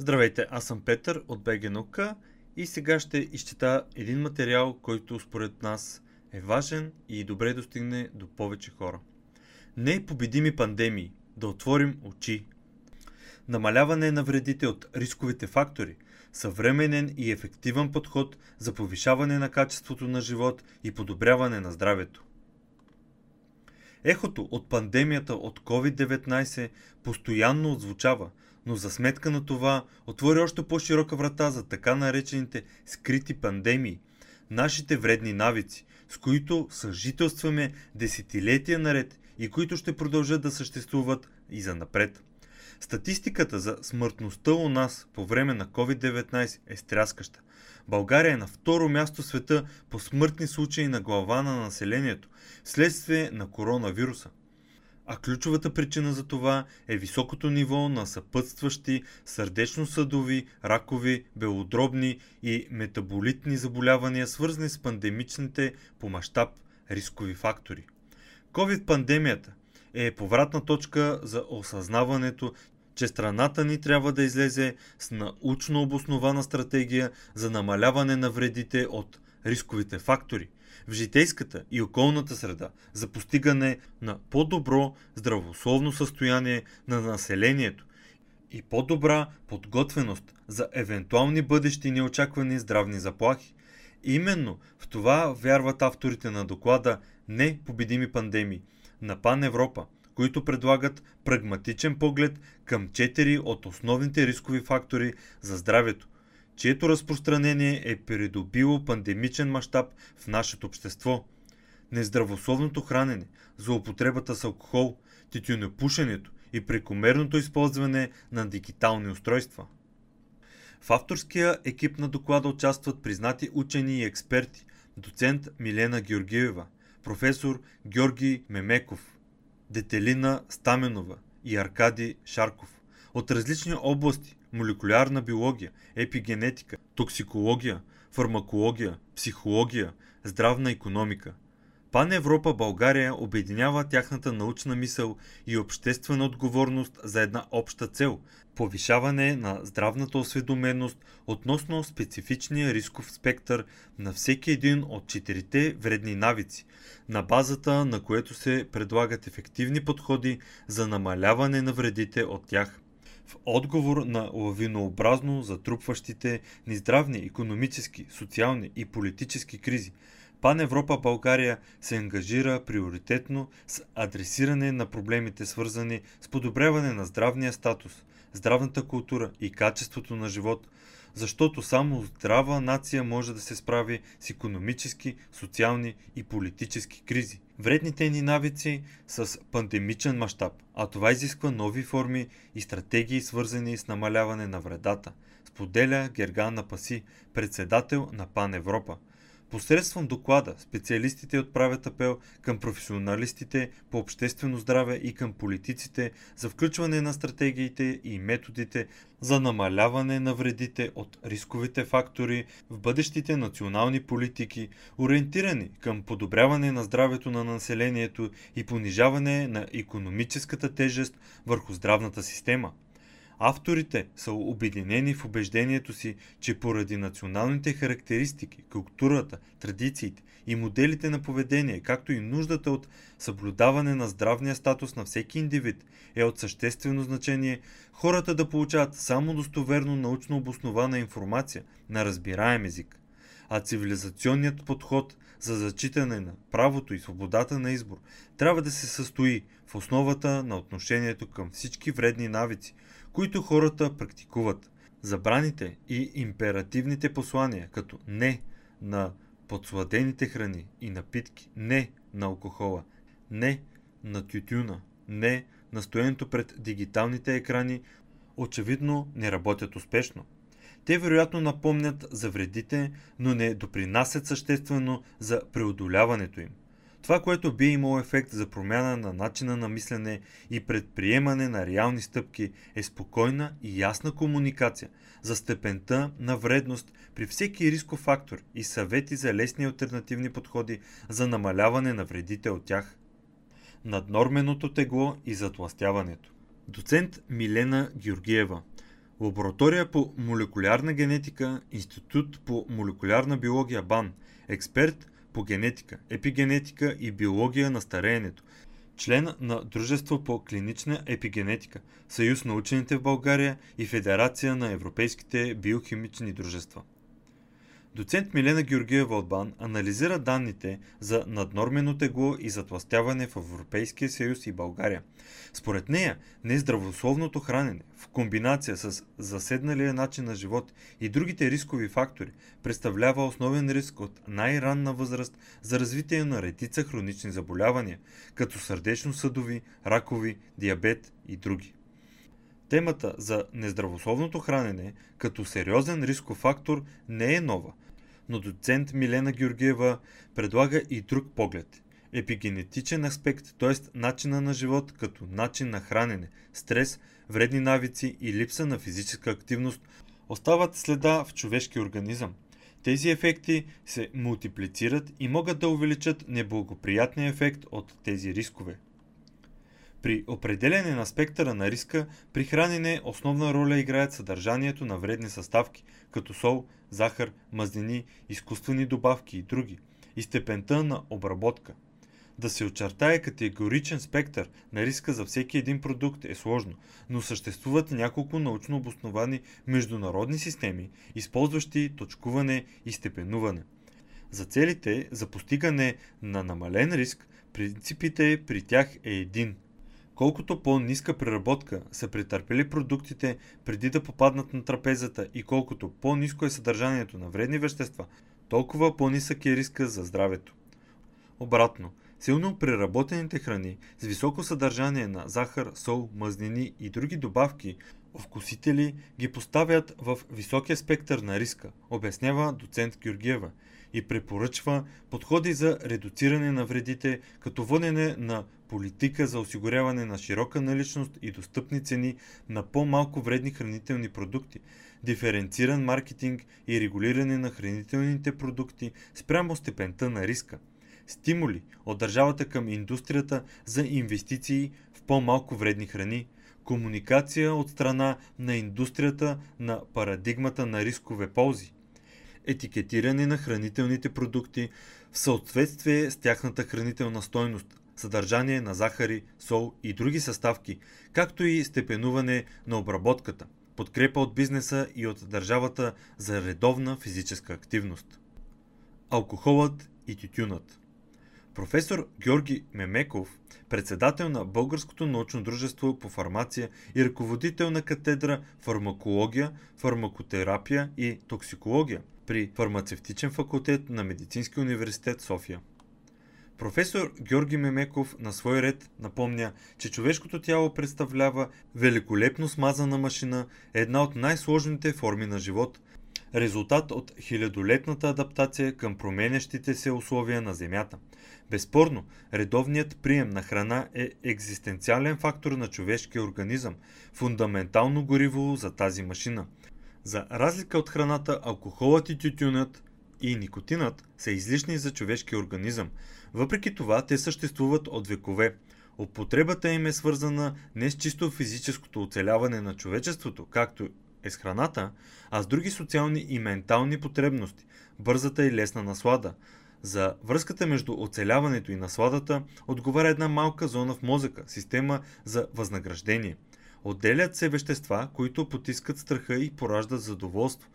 Здравейте, аз съм Петър от БГ Наука и сега ще изчета един материал, който според нас е важен и добре достигне до повече хора. Не победими пандемии, да отворим очи. Намаляване на вредите от рисковите фактори, съвременен и ефективен подход за повишаване на качеството на живот и подобряване на здравето. Ехото от пандемията от COVID-19 постоянно отзвучава, но за сметка на това отвори още по-широка врата за така наречените скрити пандемии, нашите вредни навици, с които съжителстваме десетилетия наред и които ще продължат да съществуват и за напред. Статистиката за смъртността у нас по време на COVID-19 е стряскаща. България е на второ място в света по смъртни случаи на глава на населението, вследствие на коронавируса. А ключовата причина за това е високото ниво на съпътстващи сърдечно-съдови, ракови, белодробни и метаболитни заболявания, свързани с пандемичните по мащаб рискови фактори. COVID-пандемията е повратна точка за осъзнаването, че страната ни трябва да излезе с научно обоснована стратегия за намаляване на вредите от рисковите фактори в житейската и околната среда за постигане на по-добро здравословно състояние на населението и по-добра подготвеност за евентуални бъдещи неочаквани здравни заплахи. Именно в това вярват авторите на доклада Непобедими пандемии на Пан Европа – които предлагат прагматичен поглед към четири от основните рискови фактори за здравето, чието разпространение е придобило пандемичен мащаб в нашето общество. Нездравословното хранене, злоупотребата с алкохол, тютюнопушенето и прекомерното използване на дигитални устройства. В авторския екип на доклада участват признати учени и експерти, доцент Милена Георгиева, професор Георги Мемеков – Детелина Стаменова и Аркади Шарков. От различни области – молекулярна биология, епигенетика, токсикология, фармакология, психология, здравна економика – Пан Европа България обединява тяхната научна мисъл и обществена отговорност за една обща цел – повишаване на здравната осведоменост относно специфичния рисков спектър на всеки един от четирите вредни навици, на базата на което се предлагат ефективни подходи за намаляване на вредите от тях. В отговор на лавинообразно затрупващите ни здравни, економически, социални и политически кризи – Пан Европа България се ангажира приоритетно с адресиране на проблемите свързани с подобряване на здравния статус, здравната култура и качеството на живот, защото само здрава нация може да се справи с економически, социални и политически кризи. Вредните ни навици с пандемичен мащаб, а това изисква нови форми и стратегии свързани с намаляване на вредата, споделя Гергана Паси, председател на Пан Европа. Посредством доклада специалистите отправят апел към професионалистите по обществено здраве и към политиците за включване на стратегиите и методите за намаляване на вредите от рисковите фактори в бъдещите национални политики, ориентирани към подобряване на здравето на населението и понижаване на економическата тежест върху здравната система. Авторите са обединени в убеждението си, че поради националните характеристики, културата, традициите и моделите на поведение, както и нуждата от съблюдаване на здравния статус на всеки индивид, е от съществено значение хората да получават само достоверно научно обоснована информация на разбираем език. А цивилизационният подход за зачитане на правото и свободата на избор трябва да се състои в основата на отношението към всички вредни навици – които хората практикуват. Забраните и императивните послания, като не на подсладените храни и напитки, не на алкохола, не на тютюна, не на стоенето пред дигиталните екрани, очевидно не работят успешно. Те вероятно напомнят за вредите, но не допринасят съществено за преодоляването им. Това, което би имало ефект за промяна на начина на мислене и предприемане на реални стъпки е спокойна и ясна комуникация за степента на вредност при всеки рисков фактор и съвети за лесни альтернативни подходи за намаляване на вредите от тях. Наднорменото тегло и затластяването. Доцент Милена Георгиева. Лаборатория по молекулярна генетика, Институт по молекулярна биология БАН, експерт по генетика, епигенетика и биология на стареенето, член на Дружество по клинична епигенетика, Съюз на учените в България и Федерация на европейските биохимични дружества. Доцент Милена Георгиева от БАН анализира данните за наднормено тегло и затластяване в Европейския съюз и България. Според нея, нездравословното хранене в комбинация с заседналия начин на живот и другите рискови фактори представлява основен риск от най-ранна възраст за развитие на редица хронични заболявания, като сърдечно-съдови, ракови, диабет и други. Темата за нездравословното хранене като сериозен рисков фактор не е нова, но доцент Милена Георгиева предлага и друг поглед. Епигенетичен аспект, т.е. начина на живот като начин на хранене, стрес, вредни навици и липса на физическа активност остават следа в човешкия организъм. Тези ефекти се мултиплицират и могат да увеличат неблагоприятния ефект от тези рискове. При определене на спектъра на риска при хранене основна роля играят съдържанието на вредни съставки, като сол, захар, мазнини, изкуствени добавки и други, и степента на обработка. Да се очертае категоричен спектър на риска за всеки един продукт е сложно, но съществуват няколко научно обосновани международни системи, използващи точкуване и степенуване. За целите за постигане на намален риск, принципите при тях е един – Колкото по-ниска преработка са претърпели продуктите преди да попаднат на трапезата и колкото по-ниско е съдържанието на вредни вещества, толкова по-нисък е риска за здравето. Обратно, силно преработените храни с високо съдържание на захар, сол, мазнини и други добавки вкусители ги поставят в високия спектър на риска, обяснява доцент Георгиева и препоръчва подходи за редуциране на вредите, като водене на политика за осигуряване на широка наличност и достъпни цени на по-малко вредни хранителни продукти, диференциран маркетинг и регулиране на хранителните продукти спрямо степента на риска, стимули от държавата към индустрията за инвестиции в по-малко вредни храни, комуникация от страна на индустрията на парадигмата на рискове ползи, етикетиране на хранителните продукти в съответствие с тяхната хранителна стойност, съдържание на захари, сол и други съставки, както и степенуване на обработката, подкрепа от бизнеса и от държавата за редовна физическа активност. Алкохолът и тютюнът Професор Георги Мемеков, председател на Българското научно дружество по фармация и ръководител на катедра фармакология, фармакотерапия и токсикология при фармацевтичен факултет на Медицинския университет София. Професор Георги Мемеков на свой ред напомня, че човешкото тяло представлява великолепно смазана машина, една от най-сложните форми на живот, резултат от хилядолетната адаптация към променящите се условия на Земята. Безспорно, редовният прием на храна е екзистенциален фактор на човешкия организъм, фундаментално гориво за тази машина. За разлика от храната, алкохолът и тютюнът и никотинът са излишни за човешкия организъм. Въпреки това, те съществуват от векове. Употребата им е свързана не с чисто физическото оцеляване на човечеството, както е с храната, а с други социални и ментални потребности, бързата и лесна наслада. За връзката между оцеляването и насладата отговаря една малка зона в мозъка, система за възнаграждение. Отделят се вещества, които потискат страха и пораждат задоволство.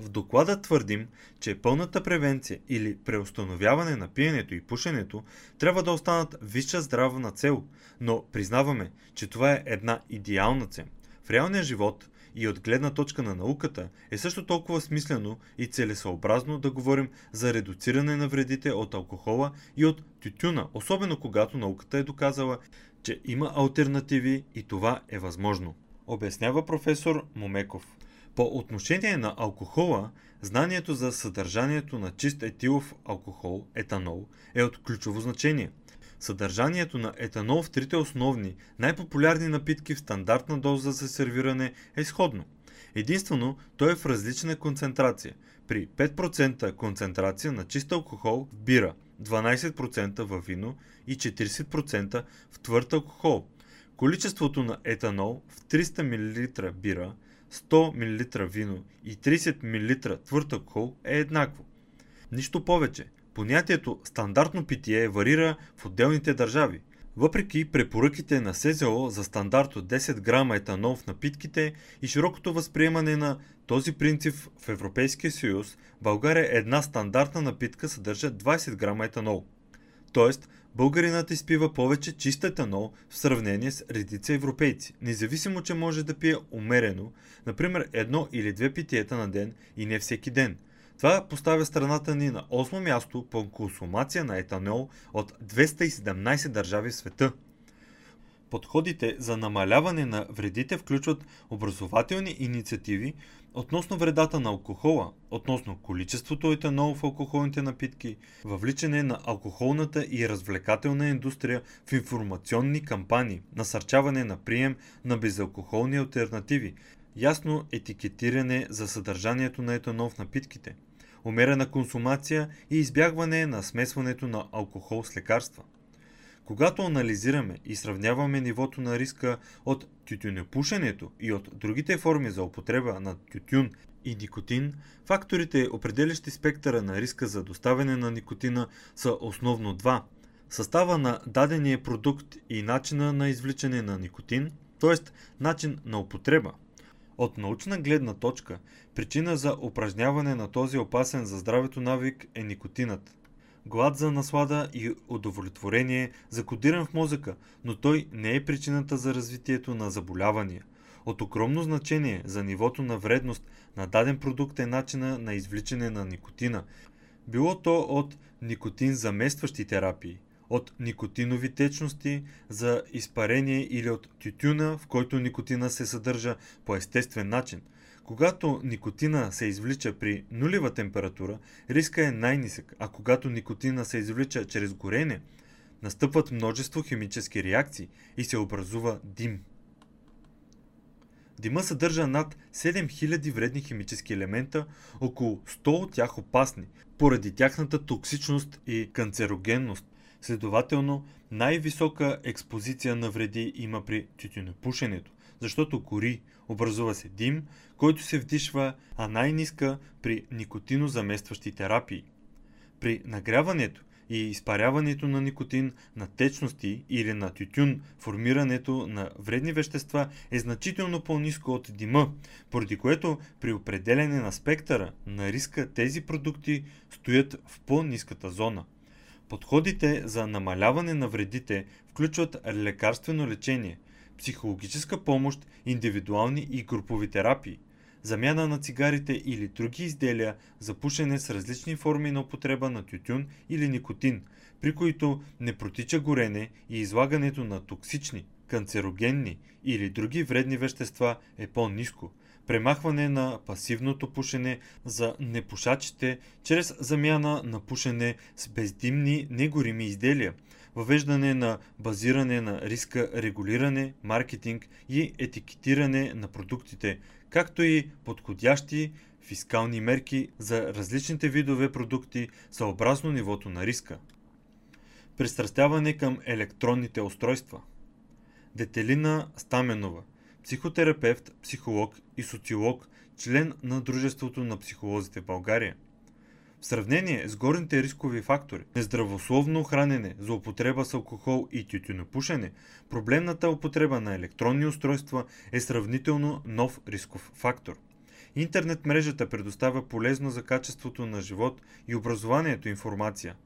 В доклада твърдим, че пълната превенция или преустановяване на пиенето и пушенето трябва да останат висша здравна цел, но признаваме, че това е една идеална цел. В реалния живот и от гледна точка на науката е също толкова смислено и целесъобразно да говорим за редуциране на вредите от алкохола и от тютюна, особено когато науката е доказала, че има альтернативи и това е възможно. Обяснява професор Момеков. По отношение на алкохола, знанието за съдържанието на чист етилов алкохол, етанол, е от ключово значение. Съдържанието на етанол в трите основни, най-популярни напитки в стандартна доза за сервиране е сходно. Единствено, той е в различна концентрация. При 5% концентрация на чист алкохол в бира, 12% в вино и 40% в твърд алкохол. Количеството на етанол в 300 мл бира 100 мл вино и 30 мл твърд алкохол е еднакво. Нищо повече. Понятието стандартно питие варира в отделните държави. Въпреки препоръките на СЗО за стандарт от 10 грама етанол в напитките и широкото възприемане на този принцип в Европейския съюз, България една стандартна напитка съдържа 20 грама етанол. Тоест, българинът изпива повече чист етанол в сравнение с редица европейци, независимо, че може да пие умерено, например едно или две питиета на ден и не всеки ден. Това поставя страната ни на 8 място по консумация на етанол от 217 държави в света. Подходите за намаляване на вредите включват образователни инициативи относно вредата на алкохола, относно количеството етанол в алкохолните напитки, въвличане на алкохолната и развлекателна индустрия в информационни кампании, насърчаване на прием на безалкохолни альтернативи, ясно етикетиране за съдържанието на етанол в напитките, умерена консумация и избягване на смесването на алкохол с лекарства. Когато анализираме и сравняваме нивото на риска от тютюнепушенето и от другите форми за употреба на тютюн и никотин, факторите, определящи спектъра на риска за доставяне на никотина, са основно два – състава на дадения продукт и начина на извличане на никотин, т.е. начин на употреба. От научна гледна точка, причина за упражняване на този опасен за здравето навик е никотинът глад за наслада и удовлетворение, закодиран в мозъка, но той не е причината за развитието на заболявания. От огромно значение за нивото на вредност на даден продукт е начина на извличане на никотина. Било то от никотин заместващи терапии, от никотинови течности за изпарение или от тютюна, в който никотина се съдържа по естествен начин – когато никотина се извлича при нулева температура, риска е най-нисък, а когато никотина се извлича чрез горене, настъпват множество химически реакции и се образува дим. Дима съдържа над 7000 вредни химически елемента, около 100 от тях опасни, поради тяхната токсичност и канцерогенност. Следователно, най-висока експозиция на вреди има при тютюнопушенето, защото гори, образува се дим, който се вдишва, а най-ниска при никотинозаместващи терапии. При нагряването и изпаряването на никотин на течности или на тютюн, формирането на вредни вещества е значително по-низко от дима, поради което при определене на спектъра на риска тези продукти стоят в по-низката зона. Подходите за намаляване на вредите включват лекарствено лечение, психологическа помощ, индивидуални и групови терапии, замяна на цигарите или други изделия за пушене с различни форми на употреба на тютюн или никотин, при които не протича горене и излагането на токсични, канцерогенни или други вредни вещества е по-низко. Премахване на пасивното пушене за непушачите чрез замяна на пушене с бездимни негорими изделия, въвеждане на базиране на риска, регулиране, маркетинг и етикетиране на продуктите, както и подходящи фискални мерки за различните видове продукти съобразно нивото на риска. Пристрастяване към електронните устройства. Детелина Стаменова, психотерапевт, психолог и социолог, член на Дружеството на психолозите в България. В сравнение с горните рискови фактори, нездравословно хранене, злоупотреба с алкохол и тютюнопушене, проблемната употреба на електронни устройства е сравнително нов рисков фактор. Интернет мрежата предоставя полезно за качеството на живот и образованието информация.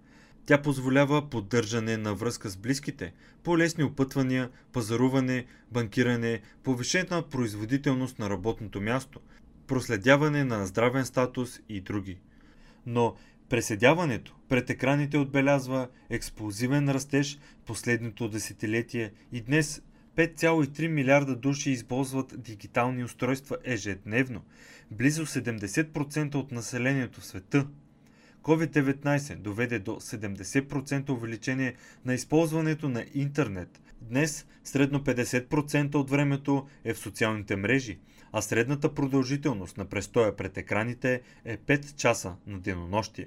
Тя позволява поддържане на връзка с близките, по-лесни опътвания, пазаруване, банкиране, повишена производителност на работното място, проследяване на здравен статус и други но преседяването пред екраните отбелязва експлозивен растеж последното десетилетие и днес 5,3 милиарда души използват дигитални устройства ежедневно, близо 70% от населението в света. COVID-19 доведе до 70% увеличение на използването на интернет. Днес средно 50% от времето е в социалните мрежи, а средната продължителност на престоя пред екраните е 5 часа на денонощие.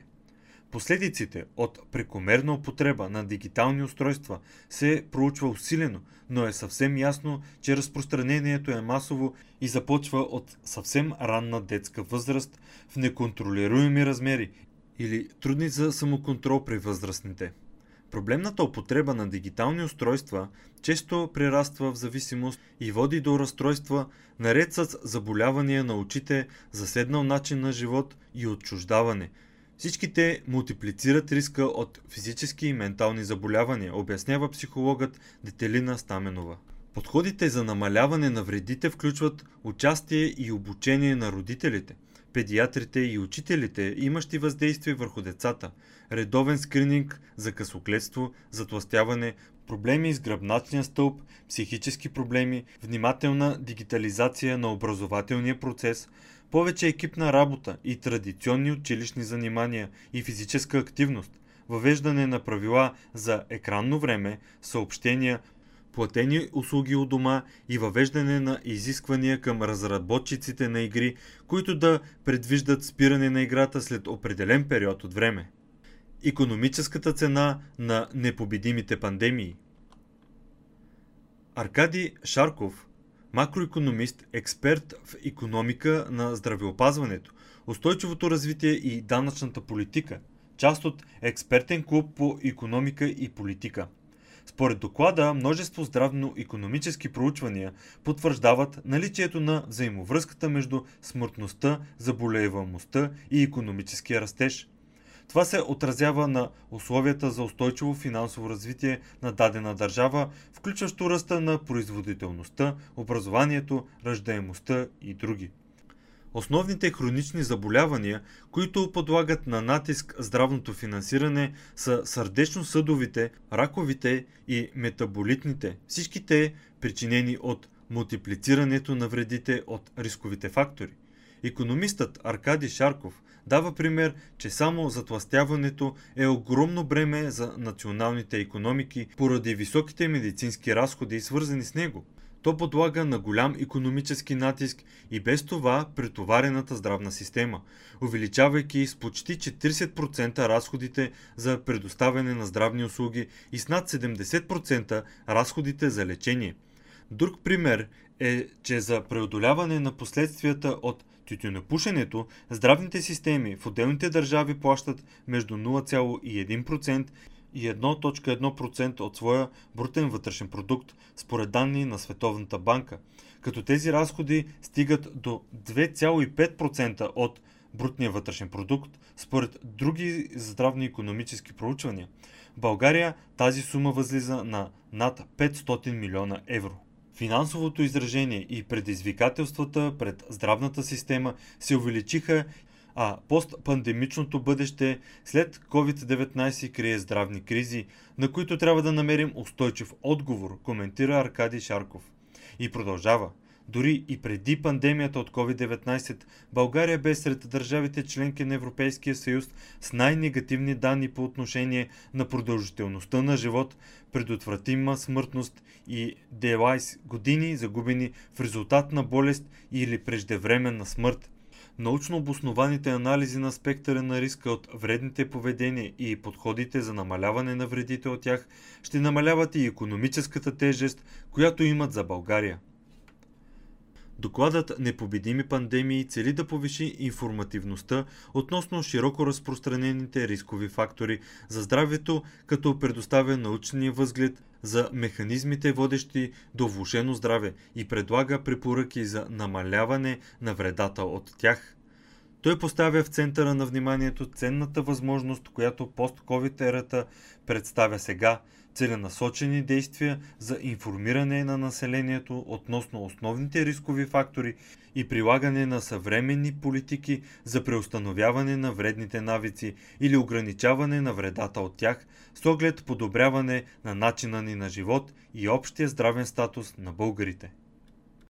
Последиците от прекомерна употреба на дигитални устройства се проучва усилено, но е съвсем ясно, че разпространението е масово и започва от съвсем ранна детска възраст в неконтролируеми размери или трудни за самоконтрол при възрастните. Проблемната употреба на дигитални устройства често прераства в зависимост и води до разстройства, наред с заболявания на очите, заседнал начин на живот и отчуждаване – всички те мултиплицират риска от физически и ментални заболявания, обяснява психологът Детелина Стаменова. Подходите за намаляване на вредите включват участие и обучение на родителите, педиатрите и учителите, имащи въздействие върху децата, редовен скрининг за късогледство, затластяване, проблеми с гръбначния стълб, психически проблеми, внимателна дигитализация на образователния процес, повече екипна работа и традиционни училищни занимания и физическа активност, въвеждане на правила за екранно време, съобщения, платени услуги у дома и въвеждане на изисквания към разработчиците на игри, които да предвиждат спиране на играта след определен период от време. Икономическата цена на непобедимите пандемии Аркадий Шарков – макроекономист, експерт в економика на здравеопазването, устойчивото развитие и данъчната политика, част от експертен клуб по економика и политика. Според доклада, множество здравно-економически проучвания потвърждават наличието на взаимовръзката между смъртността, заболеваемостта и економическия растеж. Това се отразява на условията за устойчиво финансово развитие на дадена държава, включващо ръста на производителността, образованието, ръждаемостта и други. Основните хронични заболявания, които подлагат на натиск здравното финансиране са сърдечно-съдовите, раковите и метаболитните, всички те причинени от мултиплицирането на вредите от рисковите фактори. Економистът Аркадий Шарков дава пример, че само затластяването е огромно бреме за националните економики поради високите медицински разходи, свързани с него. То подлага на голям економически натиск и без това претоварената здравна система, увеличавайки с почти 40% разходите за предоставяне на здравни услуги и с над 70% разходите за лечение. Друг пример е, че за преодоляване на последствията от тютюнопушенето, здравните системи в отделните държави плащат между 0,1% и 1.1% от своя брутен вътрешен продукт, според данни на Световната банка, като тези разходи стигат до 2,5% от брутния вътрешен продукт, според други здравни економически проучвания. България тази сума възлиза на над 500 милиона евро. Финансовото изражение и предизвикателствата пред здравната система се увеличиха, а постпандемичното бъдеще след COVID-19 крие здравни кризи, на които трябва да намерим устойчив отговор, коментира Аркадий Шарков. И продължава. Дори и преди пандемията от COVID-19, България бе сред държавите членки на Европейския съюз с най-негативни данни по отношение на продължителността на живот, предотвратима смъртност и делайс години загубени в резултат на болест или преждевременна смърт. Научно обоснованите анализи на спектъра на риска от вредните поведения и подходите за намаляване на вредите от тях ще намаляват и економическата тежест, която имат за България. Докладът Непобедими пандемии цели да повиши информативността относно широко разпространените рискови фактори за здравето, като предоставя научния възглед за механизмите водещи до влушено здраве и предлага препоръки за намаляване на вредата от тях. Той поставя в центъра на вниманието ценната възможност, която пост-ковид ерата представя сега – целенасочени действия за информиране на населението относно основните рискови фактори и прилагане на съвременни политики за преустановяване на вредните навици или ограничаване на вредата от тях с оглед подобряване на начина ни на живот и общия здравен статус на българите.